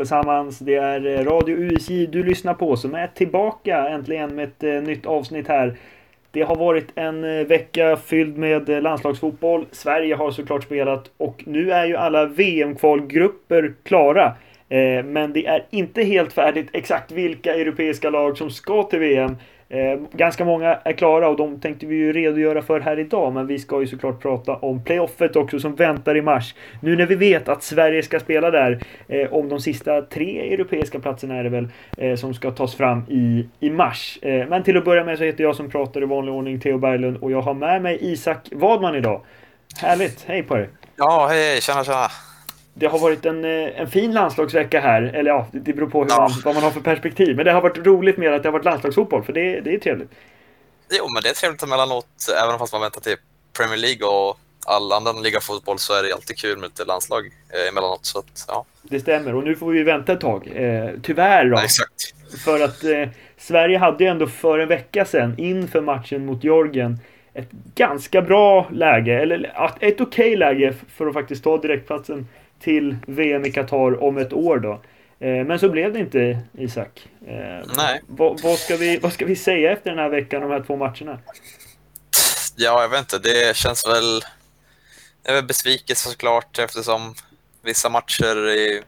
Allesammans! Det är eh, Radio USJ du lyssnar på som är tillbaka äntligen med ett eh, nytt avsnitt här. Det har varit en eh, vecka fylld med landslagsfotboll. Sverige har såklart spelat och nu är ju alla VM-kvalgrupper klara. Men det är inte helt färdigt exakt vilka europeiska lag som ska till VM. Eh, ganska många är klara och de tänkte vi ju redogöra för här idag. Men vi ska ju såklart prata om playoffet också som väntar i mars. Nu när vi vet att Sverige ska spela där eh, om de sista tre europeiska platserna är det väl eh, som ska tas fram i, i mars. Eh, men till att börja med så heter jag som pratar i vanlig ordning Theo Berglund och jag har med mig Isak Wadman idag. Härligt! Hej på dig! Ja, hej, tjena, tjena! Det har varit en, eh, en fin landslagsvecka här. Eller ja, det beror på hur Ja. man, vad man har för perspektiv. Men det har varit roligt med att det har varit landslagsfotboll, för det, det är trevligt. Jo, men det är trevligt emellanåt, även fast man väntar till Premier League och all annan ligafotboll så är det alltid kul med lite landslag eh, emellanåt. Så att, ja, Det stämmer. Och nu får vi vänta ett tag. Eh, tyvärr då. ja, exakt. För att eh, Sverige hade ju ändå för en vecka sedan, inför matchen mot Georgien, ett ganska bra läge. Eller ja, ett okej läge för att faktiskt ta direktplatsen till VM i Qatar om ett år då. Eh, men så blev det inte, Isak. Eh, Nej. Vad, vad, ska vi, vad ska vi säga efter den här veckan, de här två matcherna? Ja, jag vet inte, det känns väl... Det är väl besvikelse såklart eftersom vissa matcher i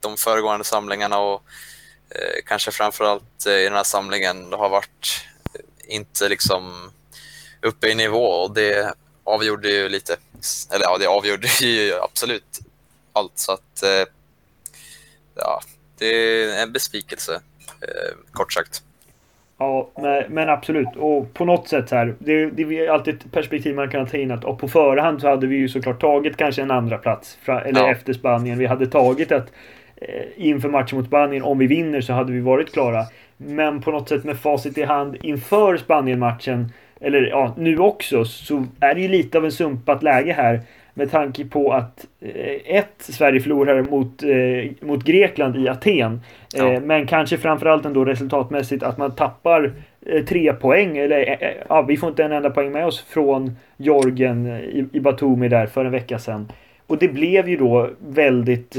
de föregående samlingarna och eh, kanske framförallt eh, i den här samlingen har varit eh, inte liksom uppe i nivå och det avgjorde ju lite, eller ja, det avgjorde ju absolut allt så att eh, ja, det är en besvikelse eh, kort sagt. Ja, men, absolut. Och på något sätt så här. Det, det är alltid ett perspektiv man kan ta in att och på förhand så hade vi ju såklart tagit kanske en andra plats Eller Ja. efter Spanien. Vi hade tagit ett eh, inför matchen mot Spanien. Om vi vinner så hade vi varit klara. Men på något sätt med facit i hand inför Spanien-matchen. Eller ja, nu också. Så är det ju lite av en sumpat läge här. Med tanke på att eh, ett, Sverige förlorar mot, eh, mot Grekland i Aten. Ja. Eh, men kanske framförallt ändå resultatmässigt att man tappar eh, tre poäng. Eller eh, ja, vi får inte en enda poäng med oss från Jorgen i, i Batumi där för en vecka sedan. Och det blev ju då väldigt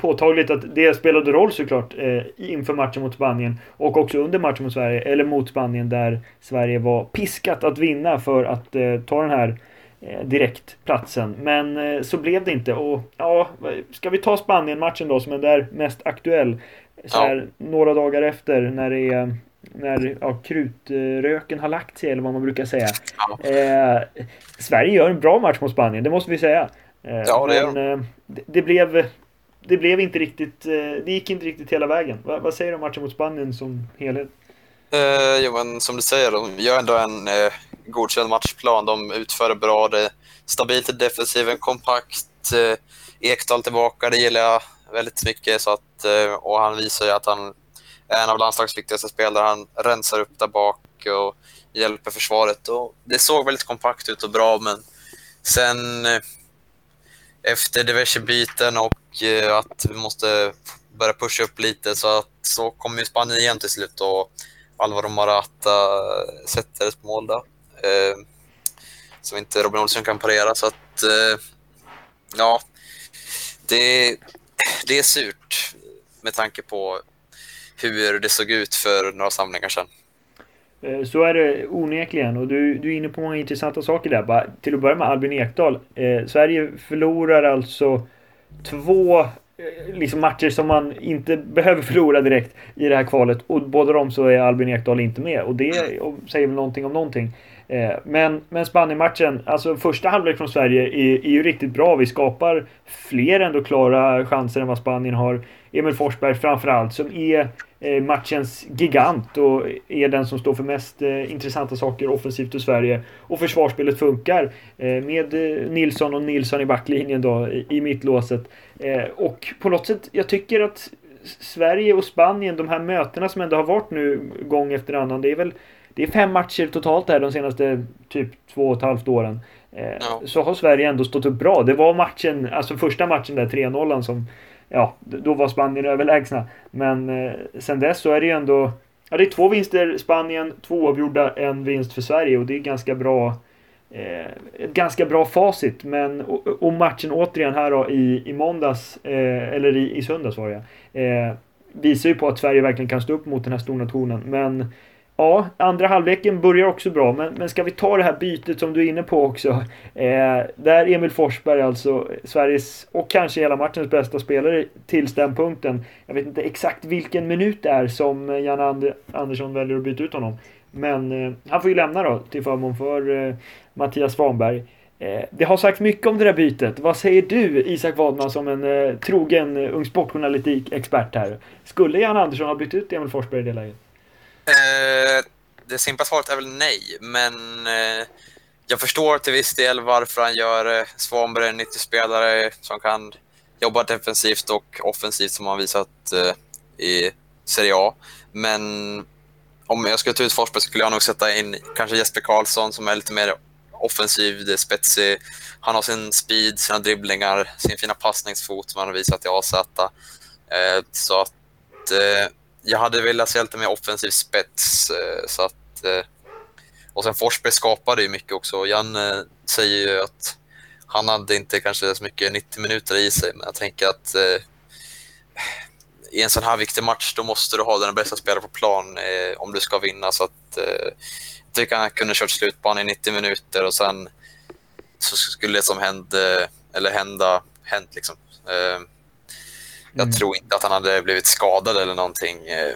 påtagligt att det spelade roll såklart inför matchen mot Spanien och också under matchen mot Sverige, eller mot Spanien där Sverige var piskat att vinna för att ta den här eh, direktplatsen. Men eh, så blev det inte. Och ja, ska vi ta Spanien-matchen då som är där mest aktuell? Så Ja. här, några dagar efter när det är när ja, krutröken har lagt sig eller vad man brukar säga. Ja. Eh, Sverige gör en bra match mot Spanien, det måste vi säga. Eh, Ja, det men eh, det, det blev det blev inte riktigt, eh, det gick inte riktigt hela vägen. Va, vad säger du om matchen mot Spanien som helhet? Eh, jo, men som du säger, de gör ändå en godkänd matchplan. De utför bra, det är stabilt i defensiven, kompakt. Eh, Ekdal tillbaka, det gillar jag väldigt mycket. Så att, eh, och han visar ju att han är en av landslagets viktigaste spelare. Han rensar upp där bak och hjälper försvaret. Och det såg väldigt kompakt ut och bra, men sen eh, efter diverse byten och att vi måste börja pusha upp lite så, att, så kom ju Spanien igen till slut och Alvaro Morata sätter ett mål där. Eh, som inte Robin Olsson kan parera. Så att, eh, ja, det, det är surt med tanke på hur det såg ut för några samlingar sedan. Eh, så är det onekligen och du, du är inne på många intressanta saker där. Bara, till att börja med Albin Ekdal. Eh, Sverige förlorar alltså två eh, liksom matcher som man inte behöver förlora direkt i det här kvalet. Och båda dem så är Albin Ekdal inte med. Och det säger väl någonting om någonting. Eh, men, men Spanien-matchen, alltså första halvlek från Sverige är, är ju riktigt bra. Vi skapar fler ändå klara chanser än vad Spanien har. Emil Forsberg framförallt som är eh, matchens gigant och är den som står för mest eh, intressanta saker offensivt i Sverige. Och försvarsspelet funkar med Nilsson och Nilsson i backlinjen då i, mittlåset. Och på något sätt, jag tycker att Sverige och Spanien, de här mötena som ändå har varit nu gång efter annan, det är väl det är fem matcher totalt här de senaste typ två och ett halvt åren. Eh, Ja. Så har Sverige ändå stått upp bra. Det var matchen, alltså första matchen där 3-0 som Ja, då var Spanien överlägsna. Men eh, sen dess så är det ju ändå Ja, det är två vinster Spanien, två avgjorda, en vinst för Sverige och det är ganska bra eh, ett ganska bra facit. Men, och, och matchen återigen här då i, i måndags, eh, eller i, i söndags var det eh, visar ju på att Sverige verkligen kan stå upp mot den här stornationen. Men Ja, andra halvleken börjar också bra, men, men ska vi ta det här bytet som du är inne på också. Eh, där Emil Forsberg alltså Sveriges och kanske hela matchens bästa spelare tills den punkten. Jag vet inte exakt vilken minut det är som Janne And Andersson väljer att byta ut honom. Men eh, han får ju lämna då till förmån för eh, Mattias Svanberg. Eh, det har sagts mycket om det där bytet. Vad säger du Isak Wadman som en eh, trogen eh, ung sportjournalistik-expert här? Skulle Jan Andersson ha bytt ut Emil Forsberg i det läget? Eh, det simpla svaret är väl nej, men eh, jag förstår till viss del varför han gör det. Svanberg en 90-spelare som kan jobba defensivt och offensivt som han visat eh, i Serie A. Men om jag skulle ta ut Forsberg skulle jag nog sätta in kanske Jesper Karlsson som är lite mer offensiv, spetsig. Han har sin speed, sina dribblingar, sin fina passningsfot som han har visat i AZ. Eh, så att eh, jag hade velat se lite mer offensiv spets. Eh, så att, eh, och sen Forsberg skapade ju mycket också. Janne eh, säger ju att han hade inte kanske så mycket 90 minuter i sig, men jag tänker att eh, i en sån här viktig match då måste du ha den bästa spelaren på plan eh, om du ska vinna. Så att, eh, jag tycker han kunde kört slutbanan i 90 minuter och sen så skulle det som hände, eller hända, hänt liksom. Eh, jag mm. tror inte att han hade blivit skadad eller någonting eh,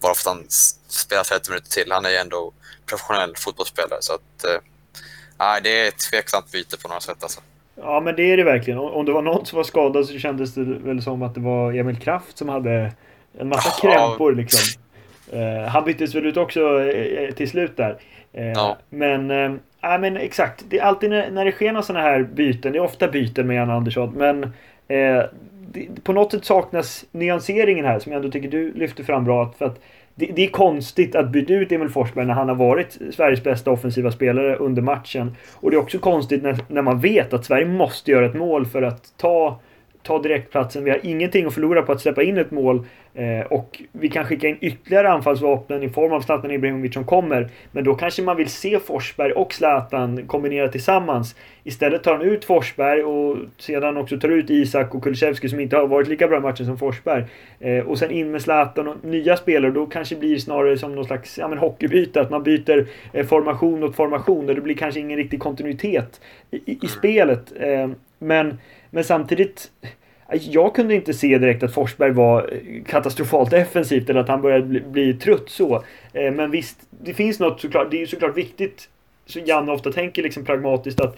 bara för att han spelar 30 minuter till. Han är ju ändå professionell fotbollsspelare. Så att, eh, det är ett tveksamt byte på några sätt. Alltså. Ja, men det är det verkligen. Om det var någon som var skadad så kändes det väl som att det var Emil Kraft som hade en massa ja. krämpor liksom. Eh, han byttes väl ut också eh, till slut där. Eh, ja. Men, eh, ja, men exakt. Det är alltid när, när det sker några sådana här byten. Det är ofta byten med Jan Andersson. Men eh, på något sätt saknas nyanseringen här som jag ändå tycker du lyfter fram bra. För att det, det, är konstigt att byta ut Emil Forsberg när han har varit Sveriges bästa offensiva spelare under matchen. Och det är också konstigt när, när man vet att Sverige måste göra ett mål för att ta ta direktplatsen. Vi har ingenting att förlora på att släppa in ett mål. Eh, och vi kan skicka in ytterligare anfallsvapen i form av Zlatan Ibrahimovic som kommer. Men då kanske man vill se Forsberg och Zlatan kombinera tillsammans. Istället tar han ut Forsberg och sedan också tar ut Isak och Kulusevski som inte har varit lika bra i matchen som Forsberg. Eh, och sen in med Zlatan och nya spelare. Då kanske det blir snarare som någon slags ja, men hockeybyte. Att man byter eh, formation åt formation. Och det blir kanske ingen riktig kontinuitet i, i, i spelet. Eh, men men samtidigt, jag kunde inte se direkt att Forsberg var katastrofalt defensivt eller att han började bli, bli trött så. Eh, men visst, det finns något såklart. Det är ju såklart viktigt, så Janne ofta tänker liksom pragmatiskt att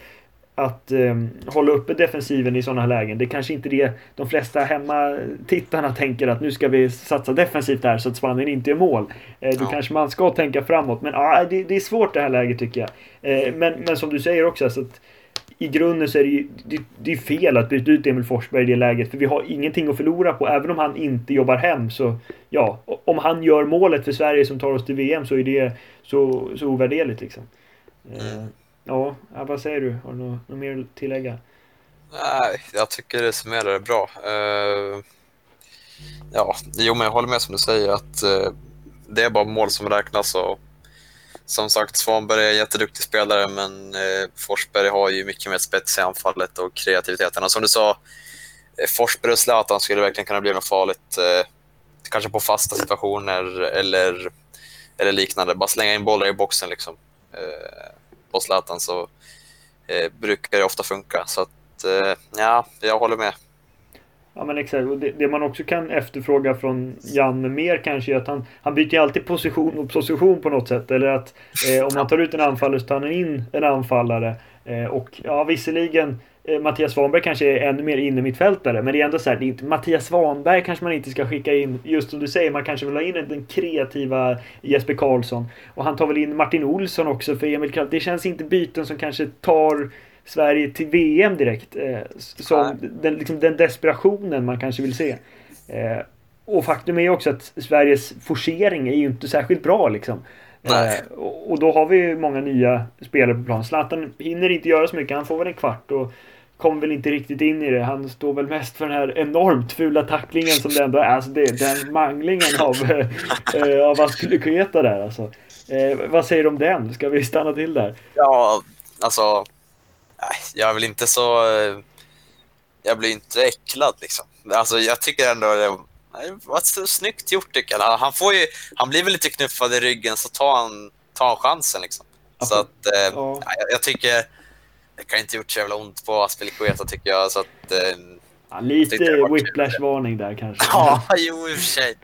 att um, hålla uppe defensiven i sådana här lägen. Det är kanske inte det de flesta hemmatittarna tänker att nu ska vi satsa defensivt här så att Spanien inte är mål. Eh, då ja. kanske man ska tänka framåt. Men ah, det, det, är svårt det här läget tycker jag. Eh, men, men som du säger också, så att i grunden så är det ju det, det är fel att byta ut Emil Forsberg i det läget. För vi har ingenting att förlora på. Även om han inte jobbar hem så ja, om han gör målet för Sverige som tar oss till VM så är det så, så ovärderligt liksom. Eh, ja, vad säger du? Har du något, något mer att tillägga? Nej, jag tycker det summerar det bra. Uh, ja, jo men jag håller med som du säger att uh, det är bara mål som räknas och som sagt, Svanberg är en jätteduktig spelare, men eh, Forsberg har ju mycket mer spets i anfallet och kreativiteten. Och som du sa, eh, Forsberg och Zlatan skulle verkligen kunna bli något farligt. Eh, kanske på fasta situationer eller, eller liknande. Bara slänga in bollar i boxen liksom. Eh, på Zlatan så eh, brukar det ofta funka. Så att, eh, ja, jag håller med. Ja men exakt. Och det, det, man också kan efterfråga från Janne mer kanske är att han, han byter alltid position och position på något sätt. Eller att eh, om man tar ut en anfallare så tar han in en anfallare. Eh, och ja visserligen eh, Mattias Svanberg kanske är ännu mer inne mittfältare. Men det är ändå så här, det är inte, Mattias Svanberg kanske man inte ska skicka in. Just som du säger, man kanske vill ha in den kreativa Jesper Karlsson. Och han tar väl in Martin Olsson också för Emil Kraft. Det känns inte byten som kanske tar Sverige till VM direkt. Eh, som den, liksom, den desperationen man kanske vill se. Eh, och faktum är också att Sveriges forcering är ju inte särskilt bra liksom. Eh, och, och, då har vi många nya spelare på plan. Zlatan hinner inte göra så mycket. Han får väl en kvart och kommer väl inte riktigt in i det. Han står väl mest för den här enormt fula tacklingen som det ändå är. Alltså det, den manglingen av, äh, av Aspilicueta där alltså. Eh, vad säger du om den? Ska vi stanna till där? Ja, alltså, jag är väl inte så... eh, Jag blir inte äcklad liksom. Alltså jag tycker ändå det var så snyggt gjort tycker jag. Han, får ju, han blir väl lite knuffad i ryggen så tar han, tar han chansen liksom. Så att, eh, Ja. ja, jag, jag tycker... Det kan inte gjort så jävla ont på Aspelikueta tycker jag. Så att, eh, Ja, lite whiplash-varning där kanske. Ja, jo i och för sig.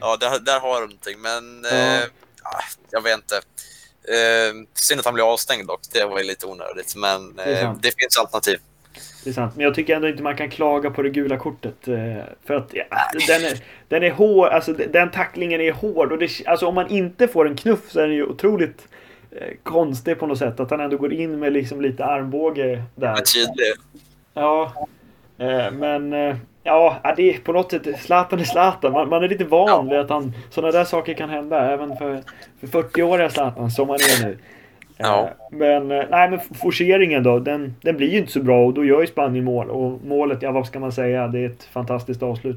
Ja, där, där har du någonting. Men Ja. eh, ja, jag vet inte. Eh, synd att han blev avstängd dock. Det var ju lite onödigt. Men eh, sant. det finns alternativ. Det är sant. Men jag tycker ändå inte man kan klaga på det gula kortet. eh, För att ja, den, är, den är hård. Alltså den tacklingen är hård. Och det, alltså om man inte får en knuff så är den ju otroligt eh, konstig på något sätt. Att han ändå går in med liksom lite armbåge där. Men tydlig. Ja. eh, Men ja, det är på något sätt Zlatan är Zlatan. Man, man är lite van vid att han, sådana där saker kan hända även för, för 40-åriga Zlatan som han är nu. Ja. Eh, Men, eh, nej, men forceringen då, den, den blir ju inte så bra och då gör ju Spanien mål. Och målet, ja vad ska man säga, det är ett fantastiskt avslut.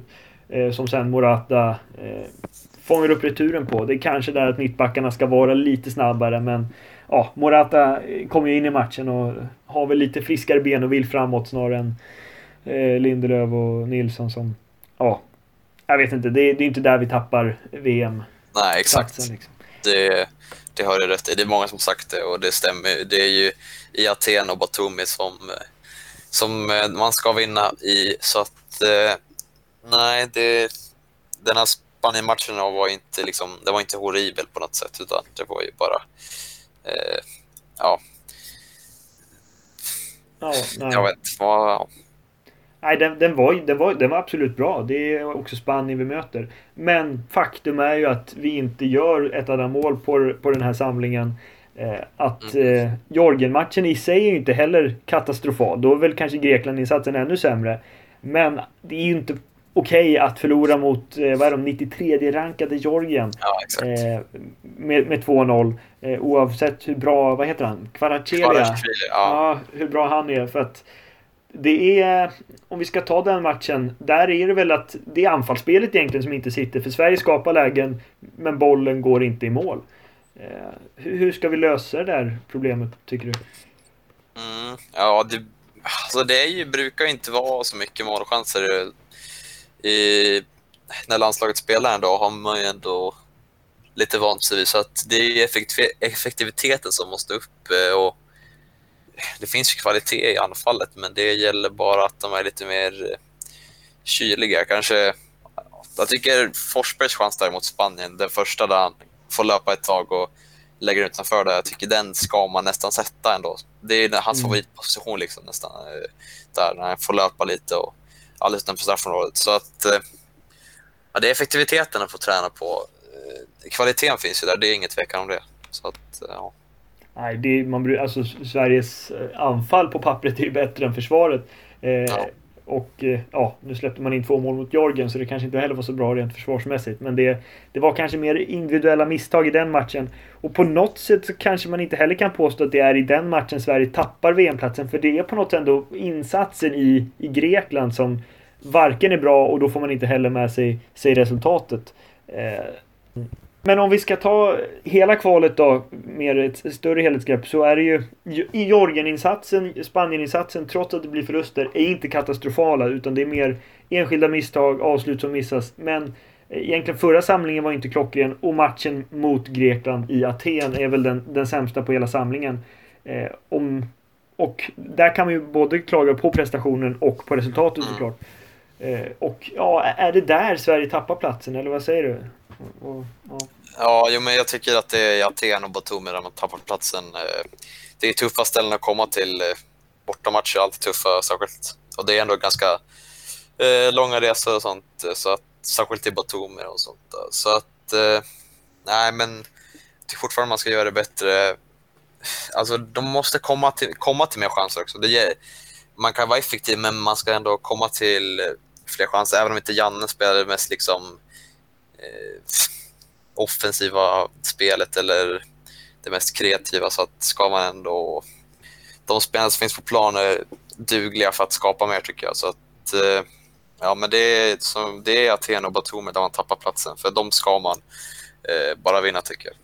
Eh, som sen Morata eh, fångar upp returen på. Det är kanske där att mittbackarna ska vara lite snabbare men ja, Morata eh, kommer ju in i matchen och har väl lite friskare ben och vill framåt snarare än Lindelöf och Nilsson som, ja, jag vet inte, det, är- det är inte där vi tappar VM. Nej, exakt. Liksom. Det, det har du rätt i. Det är många som sagt det och det stämmer. Det är ju i Aten och Batumi som, eh, som eh, man ska vinna i. Så att, eh, nej, det, den här Spanien-matchen var inte, liksom, det var inte horribel på något sätt, utan det var ju bara... Eh, ja, Ja, nej. jag vet vad... Nej, den, den, var, den, var, den var absolut bra. Det är också Spanien vi möter. Men faktum är ju att vi inte gör ett enda mål på, på den här samlingen. Eh, att eh, Georgien-matchen i sig är ju inte heller katastrofal. Då är väl kanske Grekland-insatsen ännu sämre. Men det är ju inte okej att förlora mot, eh, vad är de, 93 rankade Georgien. ja, exakt. Eh, med, med 2-0. Eh, oavsett hur bra, vad heter han? Kvaratskhelia, ja. Ja, hur bra han är. För att det är, om vi ska ta den matchen, där är det väl att det är anfallsspelet egentligen som inte sitter. För Sverige skapar lägen, men bollen går inte i mål. Eh, hur, ska vi lösa det där problemet, tycker du? Mm, ja, det, alltså det är ju, brukar inte vara så mycket målchanser i, när landslaget spelar ändå har man ju ändå lite vant sig vid. Så att det är effektiviteten som måste upp eh, och det finns kvalitet i anfallet men det gäller bara att de är lite mer eh, kyliga. Kanske, jag tycker Forsbergs chans där mot Spanien, den första där han får löpa ett tag och lägger utanför där, jag tycker den ska man nästan sätta ändå. Det är hans Mm. favoritposition liksom nästan. eh, Där när han får löpa lite och alldeles utanför straffområdet. Så att eh, ja, det är effektiviteten att få träna på. Kvaliteten finns ju där, det är inget tvekan om det. Så att, ja. Nej, det man, alltså, Sveriges eh, anfall på pappret är ju bättre än försvaret. Eh, Ja. Och eh, ja, nu släppte man in två mål mot Georgien så det kanske inte heller var så bra rent försvarsmässigt. Men det, det var kanske mer individuella misstag i den matchen. Och på något sätt så kanske man inte heller kan påstå att det är i den matchen Sverige tappar VM-platsen. För det är på något sätt ändå insatsen i, i Grekland som varken är bra och då får man inte heller med sig, sig resultatet. Eh, men om vi ska ta hela kvalet då, med ett större helhetsgrepp, så är det ju i Spanieninsatsen, trots att det blir förluster, är inte katastrofala, utan det är mer enskilda misstag, avslut som missas. Men eh, egentligen förra samlingen var inte klockren och matchen mot Grekland i Aten är väl den, den sämsta på hela samlingen. Eh, om, och där kan man ju både klaga på prestationen och på resultatet Mm. såklart. Eh, och ja, är det där Sverige tappar platsen, eller vad säger du? Och, ja. Ja, jo, men jag tycker att det är Aten och Batumi där man tappar platsen. Eh, det är tuffa ställen att komma till. Eh, bortamatcher är alltid tuffa, särskilt. Och det är ändå ganska eh, långa resor och sånt, eh, så att, särskilt i Batumi och sånt. Så att, eh, nej men, jag tycker fortfarande man ska göra det bättre. Alltså, de måste komma till, komma till mer chanser också. Det ger, man kan vara effektiv, men man ska ändå komma till fler chanser, även om inte Janne spelade det mest liksom eh, offensiva spelet eller det mest kreativa så att ska man ändå de spelarna som finns på plan är dugliga för att skapa mer tycker jag så att eh, ja men det är, som, det är Aten och Batumi där man tappar platsen för de ska man eh, bara vinna tycker jag.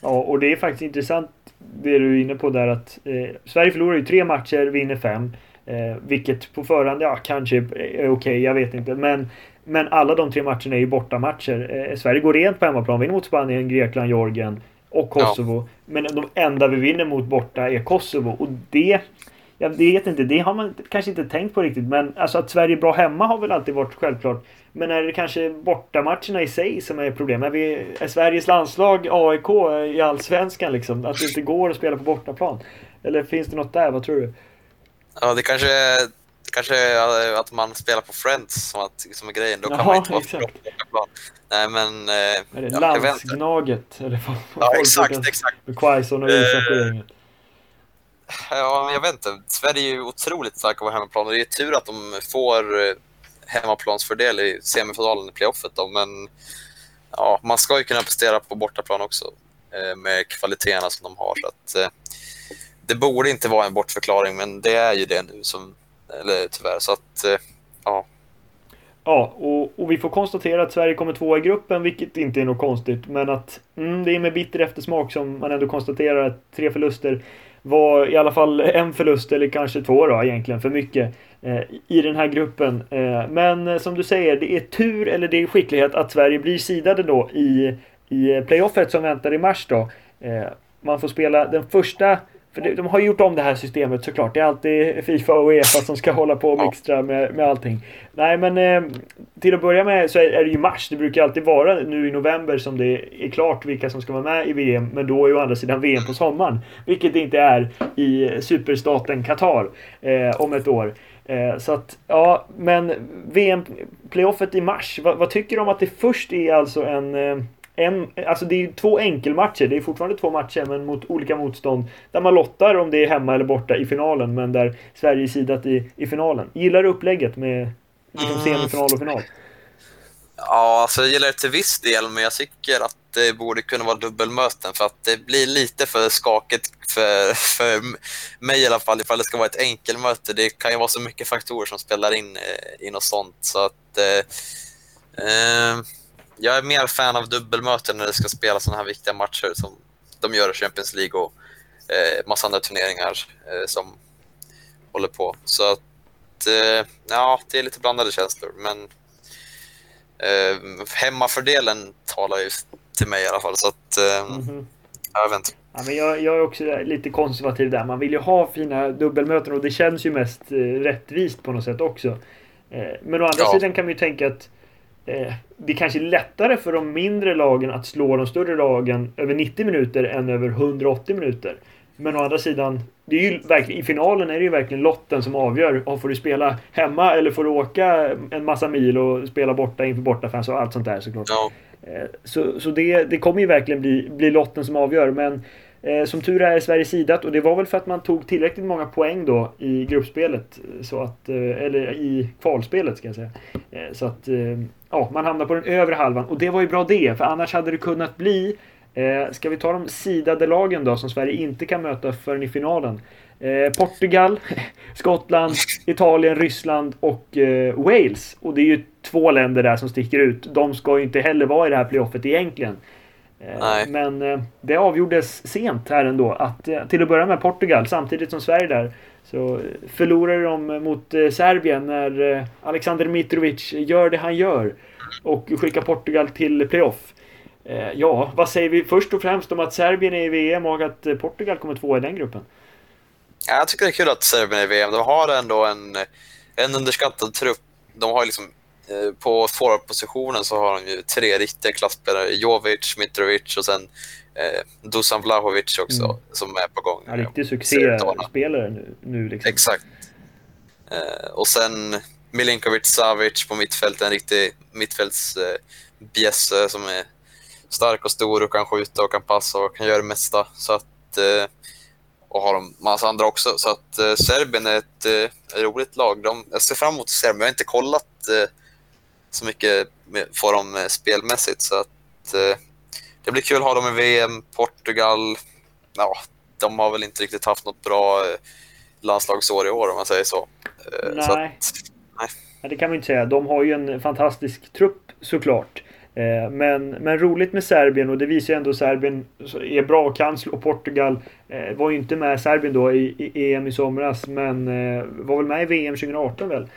Ja, och det är faktiskt intressant det du är inne på där att eh, Sverige förlorar ju tre matcher, vinner fem. Eh, vilket på förhand, ja kanske är okej, okay, jag vet inte. Men, men alla de tre matcherna är ju bortamatcher. Eh, Sverige går rent på hemmaplan, vinner mot Spanien, Grekland, Georgien och Kosovo. Ja. Men de enda vi vinner mot borta är Kosovo. Och det jag vet inte, det har man kanske inte tänkt på riktigt. Men alltså att Sverige är bra hemma har väl alltid varit självklart. Men är det kanske bortamatcherna i sig som är problem? Är, vi, är Sveriges landslag AIK i Allsvenskan liksom? Att det inte går att spela på bortaplan? Eller finns det något där? Vad tror du? Ja, det kanske är, kanske är att man spelar på Friends som, att, som är grejen. Då kan Jaha, man inte vara på bortaplan. Nej, men... Eh, är det ja, Landsgnaget? Eller vad, ja, exakt, exakt. Quaison och Isak och gänget. Ja, jag vet inte. Sverige är ju otroligt starka på hemmaplan och det är tur att de får eh, hemmaplansfördel i semifinalen i playoffet då, men ja, man ska ju kunna prestera på bortaplan också eh, med kvaliteterna som de har. Så att, eh, det borde inte vara en bortförklaring, men det är ju det nu, som, eller tyvärr. Så att, eh, ja. Ja, och, och, vi får konstatera att Sverige kommer tvåa i gruppen, vilket inte är något konstigt. Men att mm, det är med bitter eftersmak som man ändå konstaterar att tre förluster var i alla fall en förlust, eller kanske två då egentligen, för mycket eh, i den här gruppen. Eh, men eh, som du säger, det är tur eller det är skicklighet att Sverige blir sidade då i, i playoffet som väntar i mars då. Eh, man får spela den första för de har gjort om det här systemet såklart. Det är alltid Fifa och Uefa som ska hålla på och mixtra med, med allting. Nej men eh, till att börja med så är, är det ju mars. Det brukar alltid vara nu i november som det är klart vilka som ska vara med i VM. Men då är ju å andra sidan VM på sommaren. Vilket det inte är i superstaten Qatar eh, om ett år. Eh, så att, ja, men VM-playoffet i mars. Vad, vad, tycker du om att det först är alltså en eh, en, alltså det är två enkelmatcher. Det är fortfarande två matcher men mot olika motstånd. Där man lottar om det är hemma eller borta i finalen. Men där Sverige är sidat i, i finalen. Gillar du upplägget med liksom, mm. semifinal och final? Ja, alltså jag gillar det till viss del, men jag tycker att det borde kunna vara dubbelmöten för att det blir lite för skakigt för, för mig i alla fall ifall det ska vara ett enkelmöte. Det kan ju vara så mycket faktorer som spelar in eh, i något sånt så att eh, eh, jag är mer fan av dubbelmöten när det ska spelas sådana här viktiga matcher som de gör i Champions League och eh, massa andra turneringar eh, som håller på. Så att, eh, ja, det är lite blandade känslor, men eh, hemmafördelen talar ju till mig i alla fall. Så att, eh, mm -hmm. jag vet inte. Ja, men jag, jag, är också lite konservativ där. Man vill ju ha fina dubbelmöten och det känns ju mest eh, rättvist på något sätt också. Eh, men å andra ja. sidan kan man ju tänka att eh, det kanske är lättare för de mindre lagen att slå de större lagen över 90 minuter än över 180 minuter. Men å andra sidan, det är ju verkligen, i finalen är det ju verkligen lotten som avgör. Oh, får du spela hemma eller får du åka en massa mil och spela borta inför bortafans och allt sånt där såklart. Ja. Eh, så, så det, det kommer ju verkligen bli, bli lotten som avgör. Men Eh, som tur är är Sverige sidat och det var väl för att man tog tillräckligt många poäng då i gruppspelet. Så att, eh, eller i kvalspelet ska jag säga. Eh, så att eh, ja, man hamnar på den övre halvan och det var ju bra det för annars hade det kunnat bli eh, Ska vi ta de sidade lagen då som Sverige inte kan möta förrän i finalen? Eh, Portugal, Skottland, Italien, Ryssland och eh, Wales. Och det är ju två länder där som sticker ut. De ska ju inte heller vara i det här playoffet egentligen. Eh, Nej. Men eh, det avgjordes sent här ändå. Att, eh, till att börja med Portugal, samtidigt som Sverige där, så eh, förlorade de mot eh, Serbien när eh, Alexander Mitrovic gör det han gör. Och skickar Portugal till playoff. Ja, vad säger vi först och främst om att Serbien är i VM och att Portugal kommer tvåa i den gruppen? Ja, jag tycker det är kul att Serbien är i VM. De har ändå en, en underskattad trupp. De har liksom på på forwardpositionen så har de ju tre riktiga klasspelare. Jovic, Mitrovic och sen eh, Dusan Vlahovic också mm. som är på gång. Ja, riktig succéspelare nu. nu liksom. Exakt. Eh, och sen Milinkovic Savic på mittfältet, en riktig mittfältsbjässe eh, som är stark och stor och kan skjuta och kan passa och kan göra det mesta. Så att, eh, och har de massa andra också. Så att eh, Serbien är ett eh, roligt lag. De, jag ser fram emot Serbien. Jag har inte kollat eh, så mycket får de eh, spelmässigt. Så att, eh, det blir kul att ha dem i VM. Portugal, ja, de har väl inte riktigt haft något bra eh, landslagsår i år om man säger så. Nej. Så att, nej. det kan man inte säga. De har ju en fantastisk trupp såklart. Eh, men, men roligt med Serbien och det visar ju ändå att Serbien är bra och kan slå Portugal. Eh, var ju inte med Serbien då i, i EM i somras men eh, var väl med i VM 2018 väl?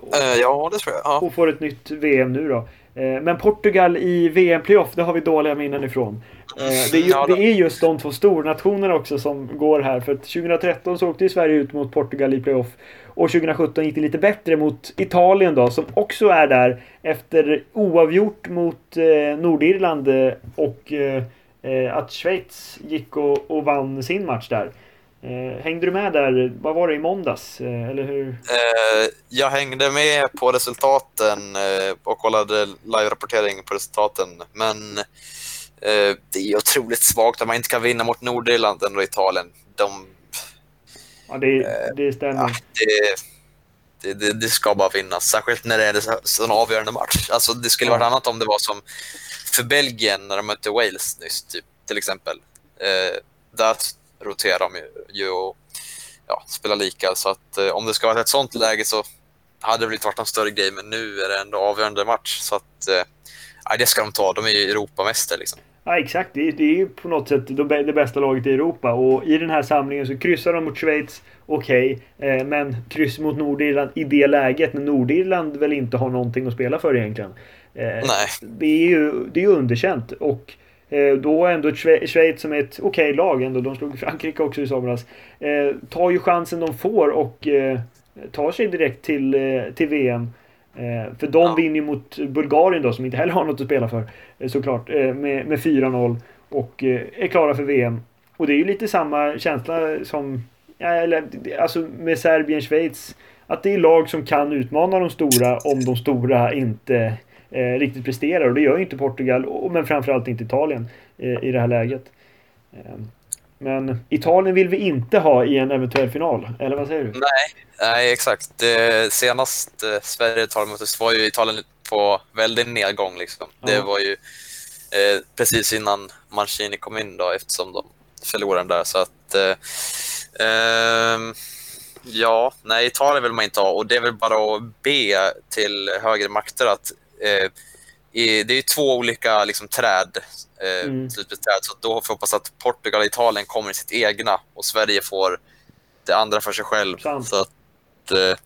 Och, ja, det tror jag. Ja. Och får ett nytt VM nu då. Men Portugal i VM-playoff, det har vi dåliga minnen ifrån. Det är, ju, det är just de två stornationerna också som går här. För att 2013 så åkte ju Sverige ut mot Portugal i playoff. Och 2017 gick det lite bättre mot Italien då, som också är där efter oavgjort mot eh, Nordirland eh, och eh, eh, att Schweiz gick och, och vann sin match där. Eh, hängde du med där? Vad var det i måndags? Eh, eller hur? jag hängde med på resultaten och kollade live-rapportering på resultaten. Men det är otroligt svagt att man inte kan vinna mot Nordirland och Italien. De Ja, det, det stämmer. Ja, det, det, det, ska bara vinnas, särskilt när det är en sån avgörande match. Alltså, det skulle varit annat om det var som för Belgien när de mötte Wales nyss, typ, till exempel. Eh, där roterar de ju och ja, spelar lika. Så att, eh, om det ska vara ett sånt läge så hade det inte varit någon större grej, men nu är det ändå avgörande match. Så att, eh, det ska de ta. De är ju Europamästare. Liksom. Ja, exakt. Det är, det är ju på något sätt det bästa laget i Europa. Och i den här samlingen så kryssar de mot Schweiz. Okej, okay, eh, men kryss mot Nordirland i det läget när Nordirland väl inte har någonting att spela för egentligen. Eh, Nej. Det är ju det är underkänt. Och då ändå Schweiz som är ett okej okay lag ändå. De slog Frankrike också i somras. Eh, tar ju chansen de får och eh, tar sig direkt till, eh, till VM. Eh, för de ja. vinner ju mot Bulgarien då som inte heller har något att spela för. Eh, såklart. Eh, med, med 4-0. Och eh, är klara för VM. Och det är ju lite samma känsla som eller, alltså med Serbien-Schweiz. Att det är lag som kan utmana de stora om de stora inte eh, riktigt presterar. Och det gör ju inte Portugal, och, men framförallt inte Italien eh, i det här läget. Eh, men Italien vill vi inte ha i en eventuell final, eller vad säger du? Nej, nej exakt. Det, senast eh, Sverige-Italien möttes var ju Italien på väldigt nedgång. Liksom. Ja. Det var ju eh, precis innan Mancini kom in då, eftersom de förlorade där. Så att, eh, ehm, ja, nej, Italien vill man inte ha och det är väl bara att be till högre makter att i, det är två olika liksom, träd, eh, mm. så då får vi hoppas att Portugal och Italien kommer i sitt egna och Sverige får det andra för sig själv. Så att, eh,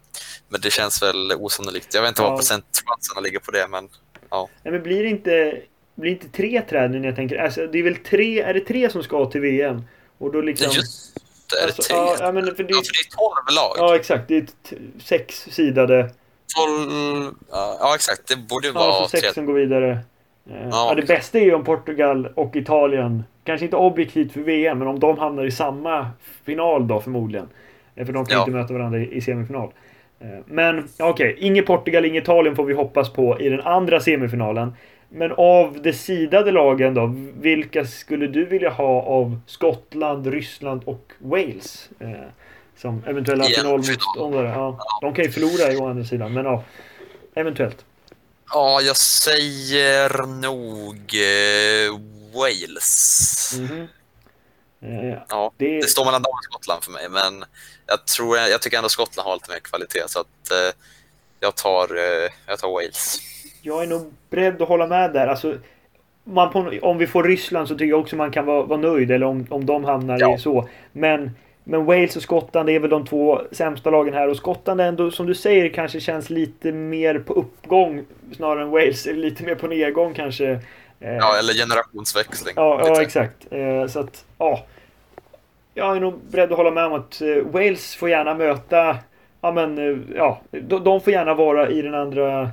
men det känns väl osannolikt. Jag vet inte ja. vad procentchanserna ligger på det, men ja. Nej, men blir det inte, blir inte tre träd nu när jag tänker? Alltså, det är väl tre, är det tre som ska till VM? Och då liksom... Just det, är det alltså, tre? Ja, ja, men för det, ja, för det är tolv lag. Ja, exakt. Det är sex sidade 12... Ja, exakt. Det borde vara... Ja, så sex som går vidare. Eh, ja, ja, det bästa är ju om Portugal och Italien, kanske inte objektivt för VM, men om de hamnar i samma final då förmodligen. Eh, för de kan ja. inte möta varandra i semifinal. Eh, men okej, okay. inget Portugal, inget Italien får vi hoppas på i den andra semifinalen. Men av de sidade lagen då, vilka skulle du vilja ha av Skottland, Ryssland och Wales? Som eventuella finalmotståndare. Ja, de kan ju förlora i å andra sidan, men ja. Eventuellt. Ja, jag säger nog eh, Wales. Mm -hmm. eh, ja, det... det... står mellan dem och Skottland för mig, men jag, tror, jag tycker ändå Skottland har lite mer kvalitet, så att eh, jag, tar, eh, jag tar Wales. Jag är nog beredd att hålla med där. Alltså, på, om vi får Ryssland så tycker jag också man kan vara, vara nöjd, eller om, om de hamnar ja. i så. Men men Wales och Skottland är väl de två sämsta lagen här och Skottland ändå som du säger kanske känns lite mer på uppgång snarare än Wales är lite mer på nedgång kanske. Eh, ja, eller generationsväxling. Ja, ja exakt. Eh, så att, ja. Jag är nog beredd att hålla med om att eh, Wales får gärna möta Ja men ja, de får gärna vara i den andra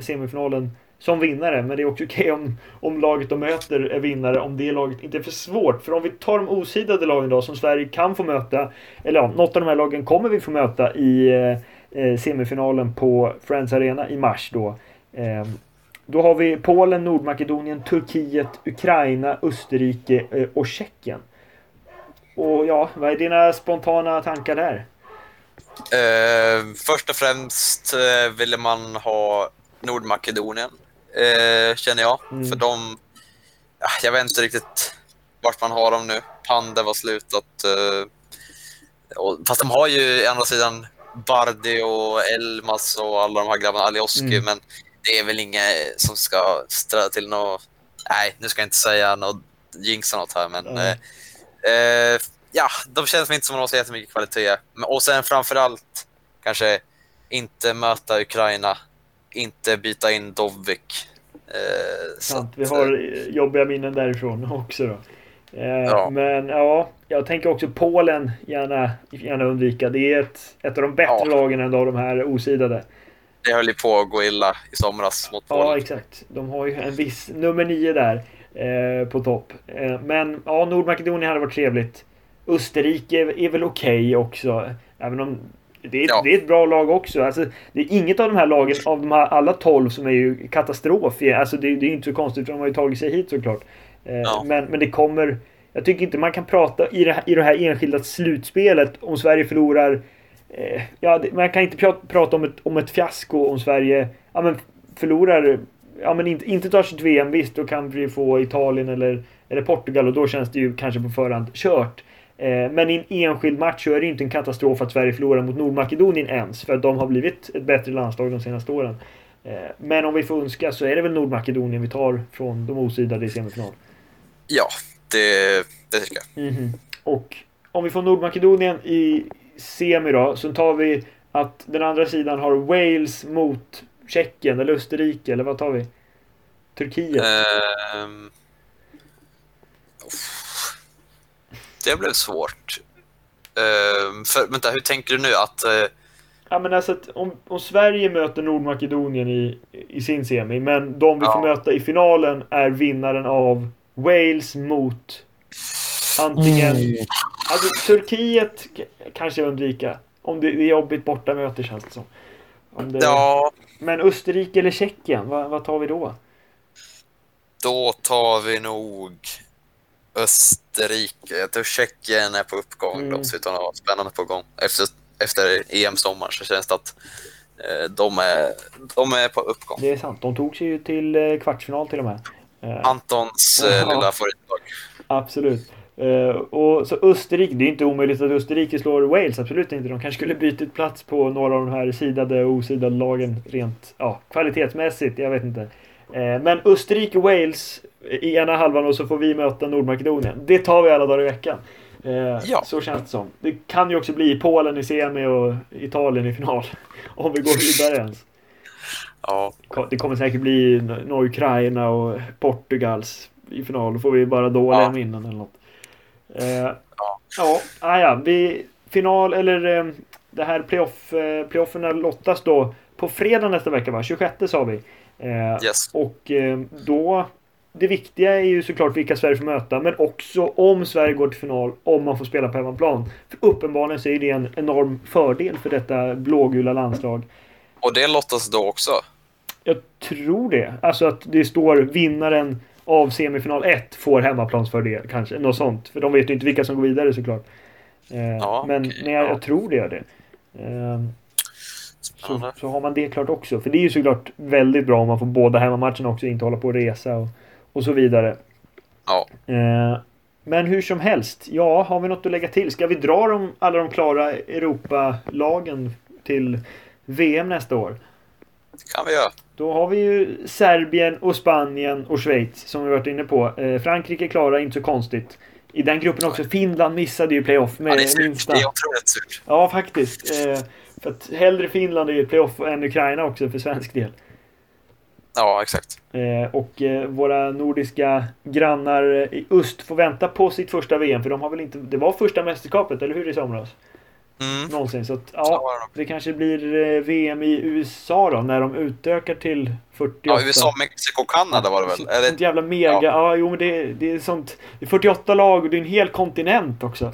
semifinalen som vinnare. Men det är också okej okay om, om laget de möter är vinnare om det laget inte är för svårt. För om vi tar de osidade lagen då som Sverige kan få möta. Eller ja, något av de här lagen kommer vi få möta i eh, eh semifinalen på Friends Arena i mars då. Eh, då har vi Polen, Nordmakedonien, Turkiet, Ukraina, Österrike eh, och Tjeckien. Och ja, vad är dina spontana tankar där? Eh, först och främst eh, ville man ha Nordmakedonien eh, känner jag. Mm. För de, jag vet inte riktigt vart man har dem nu. Pandev har slutat. Eh, och, fast de har ju å andra sidan Bardi och Elmas och alla de här grabbarna, Alioski, mm. men det är väl inget som ska ställa till något... Nej, nu ska jag inte säga något, jinxa något här, men... Nej. Eh, eh, ja, de känns inte som att de har så jättemycket kvalitet. Men- Och sen framförallt kanske inte möta Ukraina, inte byta in Dovvik. Eh, Sant. att, Vi har eh, jobbiga minnen därifrån också då. Eh, Ja. Men ja, jag tänker också Polen gärna, gärna undvika. Det är ett, ett av de bättre Ja. lagen än av de här osidade. Det höll ju på att gå illa i somras mot Ja, Polen. exakt. De har ju en viss nummer nio där eh, på topp. Eh, men ja, Nordmakedonien hade varit trevligt. Österrike är, är väl okej också. Även om det är, Ja. det är ett bra lag också. Alltså, det är inget av de här lagen, av de här alla 12 som är ju katastrof. Alltså, det, det är ju inte så konstigt för de har ju tagit sig hit såklart. Eh, Ja. men, men det kommer... Jag tycker inte man kan prata i det här, i det här enskilda slutspelet om Sverige förlorar Eh, ja, man kan inte prata, om, ett, om ett fiasko om Sverige ja, men förlorar. Ja, men inte, inte tar sig till VM. Visst, då kan vi få Italien eller, eller Portugal och då känns det ju kanske på förhand kört. Eh, men i en enskild match så är det inte en katastrof att Sverige förlorar mot Nordmakedonien ens. För att de har blivit ett bättre landslag de senaste åren. Eh, men om vi får önska så är det väl Nordmakedonien vi tar från de osidade i semifinal. Ja, det, det tycker jag. Mhm. Och om vi får Nordmakedonien i semi då, så tar vi att den andra sidan har Wales mot Tjeckien eller Österrike, eller vad tar vi? Turkiet? Uff. Det blev svårt. Ehm, för, vänta, hur tänker du nu? Att, eh, Ja men alltså att om, om Sverige möter Nordmakedonien i, i sin semi, men de vi Ja. får möta i finalen är vinnaren av Wales mot antingen... Alltså Turkiet kanske jag undvika. Om det, är jobbigt bortamöte känns det som. Om det, ja, Men Österrike eller Tjeckien, vad, vad tar vi då? då tar vi nog Österrike. Jag tror Tjeckien är på uppgång. Mm. De ser ut att vara spännande på gång. Efter, efter EM-sommaren så känns det att eh, de, är, de är på uppgång. Det är sant. De tog sig ju till eh, kvartsfinal till och med. Eh, Antons Ja. lilla favoritlag. absolut. Och så Österrike, det är inte omöjligt att Österrike slår Wales, absolut inte. De kanske skulle byta plats på några av de här sidade och osidade lagen rent ja, kvalitetsmässigt, jag vet inte. Men Österrike-Wales i ena halvan och så får vi möta Nordmakedonien. Det tar vi alla dagar i veckan. Eh, Ja. Så känns det som. Det kan ju också bli Polen i semi och Italien i final. Om vi går vidare ens. Ja, Det kommer säkert bli Ukraina och Portugals i final. Då får vi bara dåliga Ja. minnen eller något. Eh, ja, ah, ja, vi final eller eh, det här playoff, eh, playofferna lottas då på fredag nästa vecka va? 26 sa vi. Eh, yes. och eh, då det viktiga är ju såklart vilka Sverige får möta, men också om Sverige går till final, om man får spela på hemmaplan. För uppenbarligen så är det en enorm fördel för detta blågula landslag. Och det lottas då också. Jag tror det. Alltså att det står vinnaren av semifinal 1 får hemmaplansfördel kanske. Något sånt. För de vet ju inte vilka som går vidare såklart. Eh, Ja, men okej, nej, jag, ja. jag tror det gör det. Eh, så, så har man det klart också. För det är ju såklart väldigt bra om man får båda hemmamatcherna också. Inte hålla på och resa och, och så vidare. Ja. Eh, men hur som helst. Ja, har vi något att lägga till? Ska vi dra dem, alla de klara Europalagen till VM nästa år? Det kan vi göra. Då har vi ju Serbien och Spanien och Schweiz som vi varit inne på. Eh, Frankrike klara, inte så konstigt. I den gruppen också. Finland missade ju playoff med Ja, det är surt. minsta. Det är otroligt surt. Ja, faktiskt. Eh, för att hellre Finland i playoff än Ukraina också för svensk del. Ja, exakt. Eh, och eh, våra nordiska grannar i öst får vänta på sitt första VM. För de har väl inte... Det var första mästerskapet, eller hur? I somras? Mm. Någonsin. Så att, Så ja. det. Det kanske blir eh, VM i USA då, när de utökar till 48. Ja, USA, Mexiko Kanada var det väl? Sånt Eller, jävla mega... Ja, Ja. jo men det, det är sånt... Det är 48 lag och det är en hel kontinent också.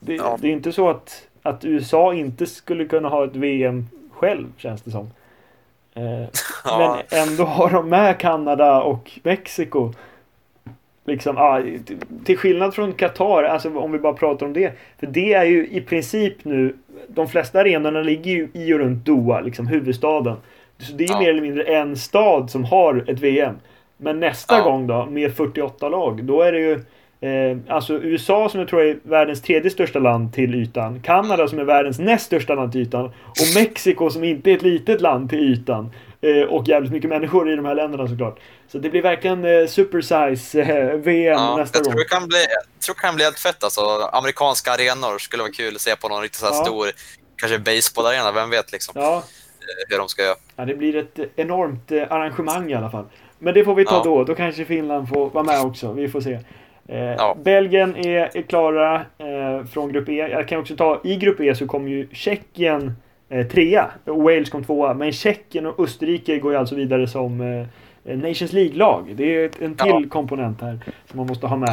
Det, Ja. det är inte så att, att USA inte skulle kunna ha ett VM själv, känns det som. Eh, Men ändå har de med Kanada och Mexiko. Liksom, ah, till skillnad från Qatar, alltså om vi bara pratar om det. För det är ju i princip nu, de flesta arenorna ligger ju i och runt Doha, liksom huvudstaden. Så det är Ja. mer eller mindre en stad som har ett VM. Men nästa Ja. gång då, med 48 lag, då är det ju Eh, alltså USA som jag tror är världens tredje största land till ytan. Kanada som är världens näst största land till ytan. Och Mexiko som inte är ett litet land till ytan. Eh, och jävligt mycket människor i de här länderna såklart. Så det blir verkligen eh, supersize eh, VM Ja, nästa jag gång. tror det kan bli, jag tror det kan bli helt fett alltså. Amerikanska arenor skulle vara kul att se på någon riktigt så Ja. stor, kanske baseballarena, vem vet liksom Ja, eh, hur de ska göra. ja, det blir ett enormt eh, arrangemang i alla fall. Men det får vi ta Ja. då. Då kanske Finland får vara med också. Vi får se. Eh, Ja. Belgien är, är klara eh, från grupp E. Jag kan också ta, i grupp E så kom ju Tjeckien eh, trea. Och Wales kom tvåa. Men Tjeckien och Österrike går ju alltså vidare som eh, Nations League-lag. Det är en till Ja. komponent här som man måste ha med.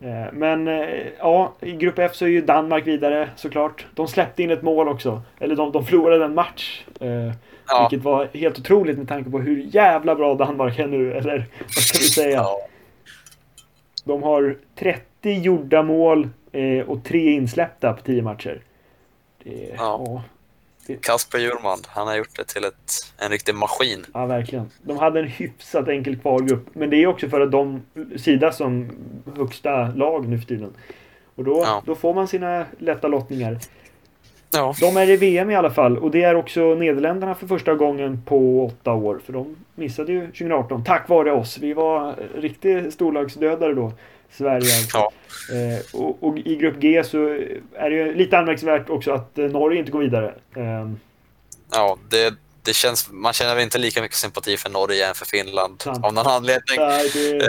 Eh, Men eh, ja, i grupp F så är ju Danmark vidare såklart. De släppte in ett mål också. Eller de, de förlorade en match. Eh, Ja, Vilket var helt otroligt med tanke på hur jävla bra Danmark är nu. Eller vad ska vi säga? ja, De har 30 gjorda mål eh, och 3 insläppta på 10 matcher. Det, ja. Ja. Kasper Djurman, han har gjort det till ett, en riktig maskin. ja, verkligen. De hade en hyfsat enkel kvalgrupp. Men det är också för att de sidas som högsta lag nu för tiden. Och då, Ja. då får man sina lätta lottningar. Ja. De är i VM i alla fall och det är också Nederländerna för första gången på åtta år. För de missade ju 2018 tack vare oss. Vi var riktigt storlagsdödare då. Sverige. Ja. Eh, och, och i grupp G så är det ju lite anmärkningsvärt också att eh, Norge inte går vidare. Eh, Ja, det, det känns, man känner väl inte lika mycket sympati för Norge än för Finland Sant. av någon anledning. nej, det, Eh,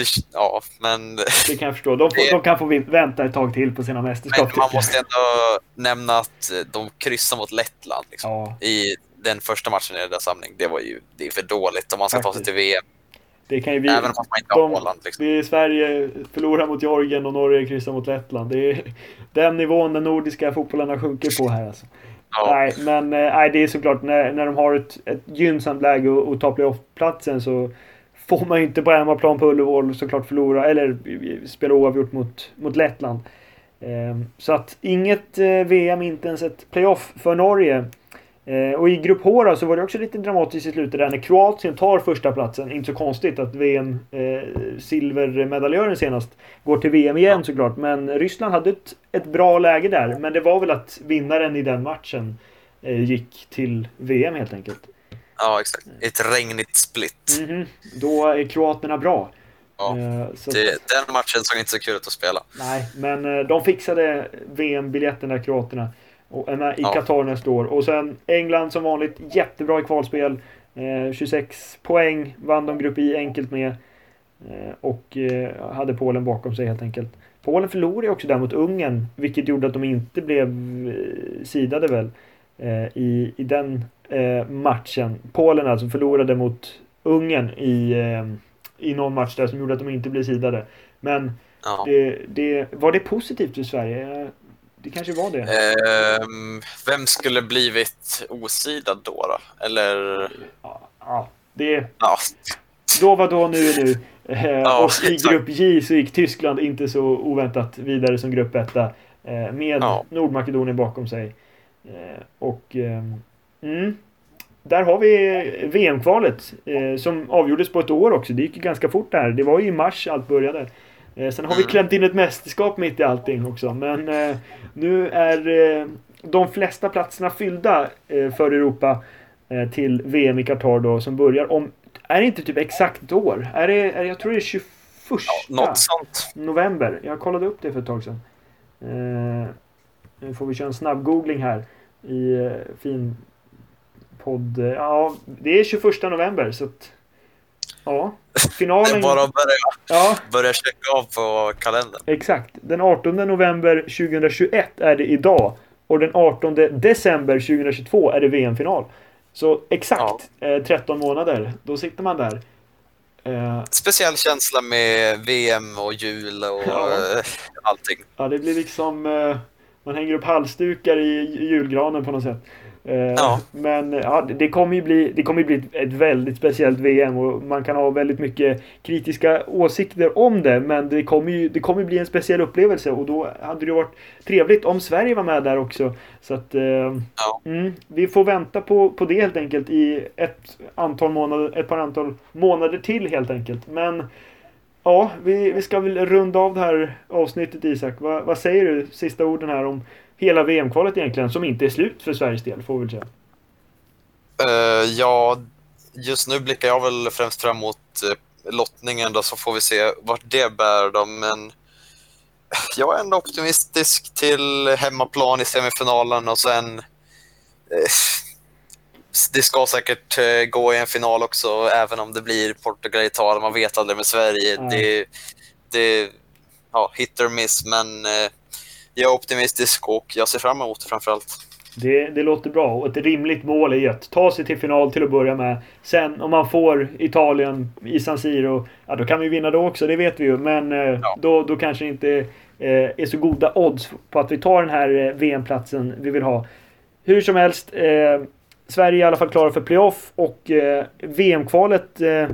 det, ja, men, det kan jag förstå. De, får, de kan få vänta ett tag till på sina mästerskap. men man måste ändå nämna att de kryssar mot Lettland liksom, Ja, i den första matchen i deras samling. Det var ju det är för dåligt om man ska ta sig Faktiskt. till VM. det kan ju bli... Även om man inte har de- Holland. Liksom. Det är Sverige förlorar mot Georgien och Norge kryssar mot Lettland. Det är den nivån den nordiska fotbollen har sjunkit på här alltså. Ja, Nej, men eh, nej, det är såklart när, när de har ett, ett gynnsamt läge och tar playoff-platsen så får man ju inte på hemmaplan på Ullevål såklart förlora eller spela oavgjort mot, mot Lettland. Ehm, så att inget eh, VM, inte ens ett playoff för Norge. Eh, och i grupp H då, så var det också lite dramatiskt i slutet där när Kroatien tar första platsen. Inte så konstigt att VM eh, silvermedaljören senast går till VM igen såklart. Men Ryssland hade ett, ett bra läge där. Men det var väl att vinnaren i den matchen eh, gick till VM helt enkelt. Ja, exakt. Ett regnigt split. Mhm. Då är kroaterna bra. Ja. Eh, så Det, den matchen såg inte så kul ut att spela. Nej, men eh, de fixade VM-biljetten där kroaterna. Och är med i Ja. Qatar nästa år. Och sen England som vanligt jättebra i kvalspel. Eh, 26 poäng vann de grupp I enkelt med. Eh, och eh, hade Polen bakom sig helt enkelt. Polen förlorade ju också där mot Ungern. Vilket gjorde att de inte blev eh, sidade väl. Eh, i, I den eh, matchen. Polen alltså förlorade mot Ungern i, eh, i någon match där som gjorde att de inte blev sidade. Men Ja. det, det, var det positivt för Sverige? Det kanske var det. Ehm, vem skulle blivit osidad då? då? Eller... Ja, ja, det, Ja, då var då, nu är nu. Eh, Ja, och i grupp J så gick Tyskland inte så oväntat vidare som grupp 1 eh, med Ja. Nordmakedonien bakom sig. Eh, och ehm, mm, där har vi VM-kvalet eh, som avgjordes på ett år också. Det gick ganska fort där. Det var ju i mars allt började. Eh, sen har vi Mm. klämt in ett mästerskap mitt i allting också. Men eh, nu är eh, de flesta platserna fyllda eh, för Europa eh, till VM i Qatar då som börjar om... Är det inte typ exakt ett år? Är det, är, jag tror det är 21 något sånt. november. Jag kollade upp det för ett tag sedan. Nu får vi köra en snabb googling här i fin podd. eh, Ja, det är 21 november så att... Ja, Det är finalen... bara att börja, Ja, börja checka av på kalendern. exakt. Den 18 november 2021 är det idag. Och den 18 december 2022 är det VM-final. Så exakt eh, 13 månader. Då sitter man där. Eh, Speciell känsla med VM och jul och Ja. eh, allting. Ja, det blir liksom... Eh, man hänger upp halsdukar i julgranen på något sätt. Eh, Ja. Men ja, det- kommer ju bli, det kommer bli ett, väldigt speciellt VM och man kan ha väldigt mycket kritiska åsikter om det. Men det kommer ju det kommer bli en speciell upplevelse och då hade det ju varit trevligt om Sverige var med där också. Så att... Eh, Ja. mm, vi får vänta på, på det helt enkelt i ett antal månader, ett par antal månader till helt enkelt. Men Ja, vi, vi ska väl runda av det här avsnittet Isak. Va, vad säger du, sista orden här om hela VM-kvalet egentligen, som inte är slut för Sveriges del, får vi väl säga. Uh, ja, just nu blickar jag väl främst fram emot uh, lottningen då, så får vi se vart det bär då. Men jag är ändå optimistisk till hemmaplan i semifinalen och sen uh, det ska säkert gå i en final också, även om det blir Portugal-Italien. Man vet aldrig med Sverige. Mm. Det, det ja, hit or miss, men jag är optimistisk och jag ser fram emot det framförallt. Det, det låter bra och ett rimligt mål är ju att ta sig till final till att börja med. Sen om man får Italien i San Siro, ja då kan vi vinna då också, det vet vi ju. Men eh, ja. då, då kanske det inte eh, är så goda odds på att vi tar den här eh, VM-platsen vi vill ha. Hur som helst, eh, Sverige är i alla fall klara för playoff och eh, VM-kvalet eh,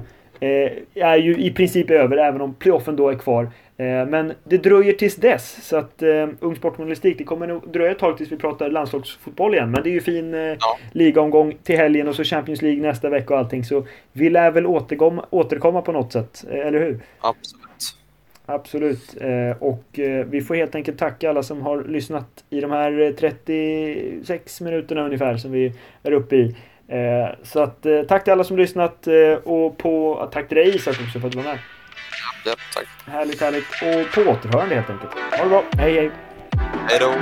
är ju i princip över även om playoffen då är kvar. Eh, men det dröjer tills dess. Så att uh, Ung Sportjournalistik, det kommer nog dröja ett tag tills vi pratar landslagsfotboll igen. Men det är ju fin uh, ja. ligaomgång till helgen och så Champions League nästa vecka och allting. Så vi lär väl återkomma, återkomma på något sätt, eller hur? Absolut. Absolut. Och vi får helt enkelt tacka alla som har lyssnat i de här 36 minuterna ungefär som vi är uppe i. Så att tack till alla som lyssnat och på, tack till dig Isak också för att du var med. Ja, tack. Härligt, härligt. Och på återhörande helt enkelt. Ha det bra. Hej, hej. Hej då.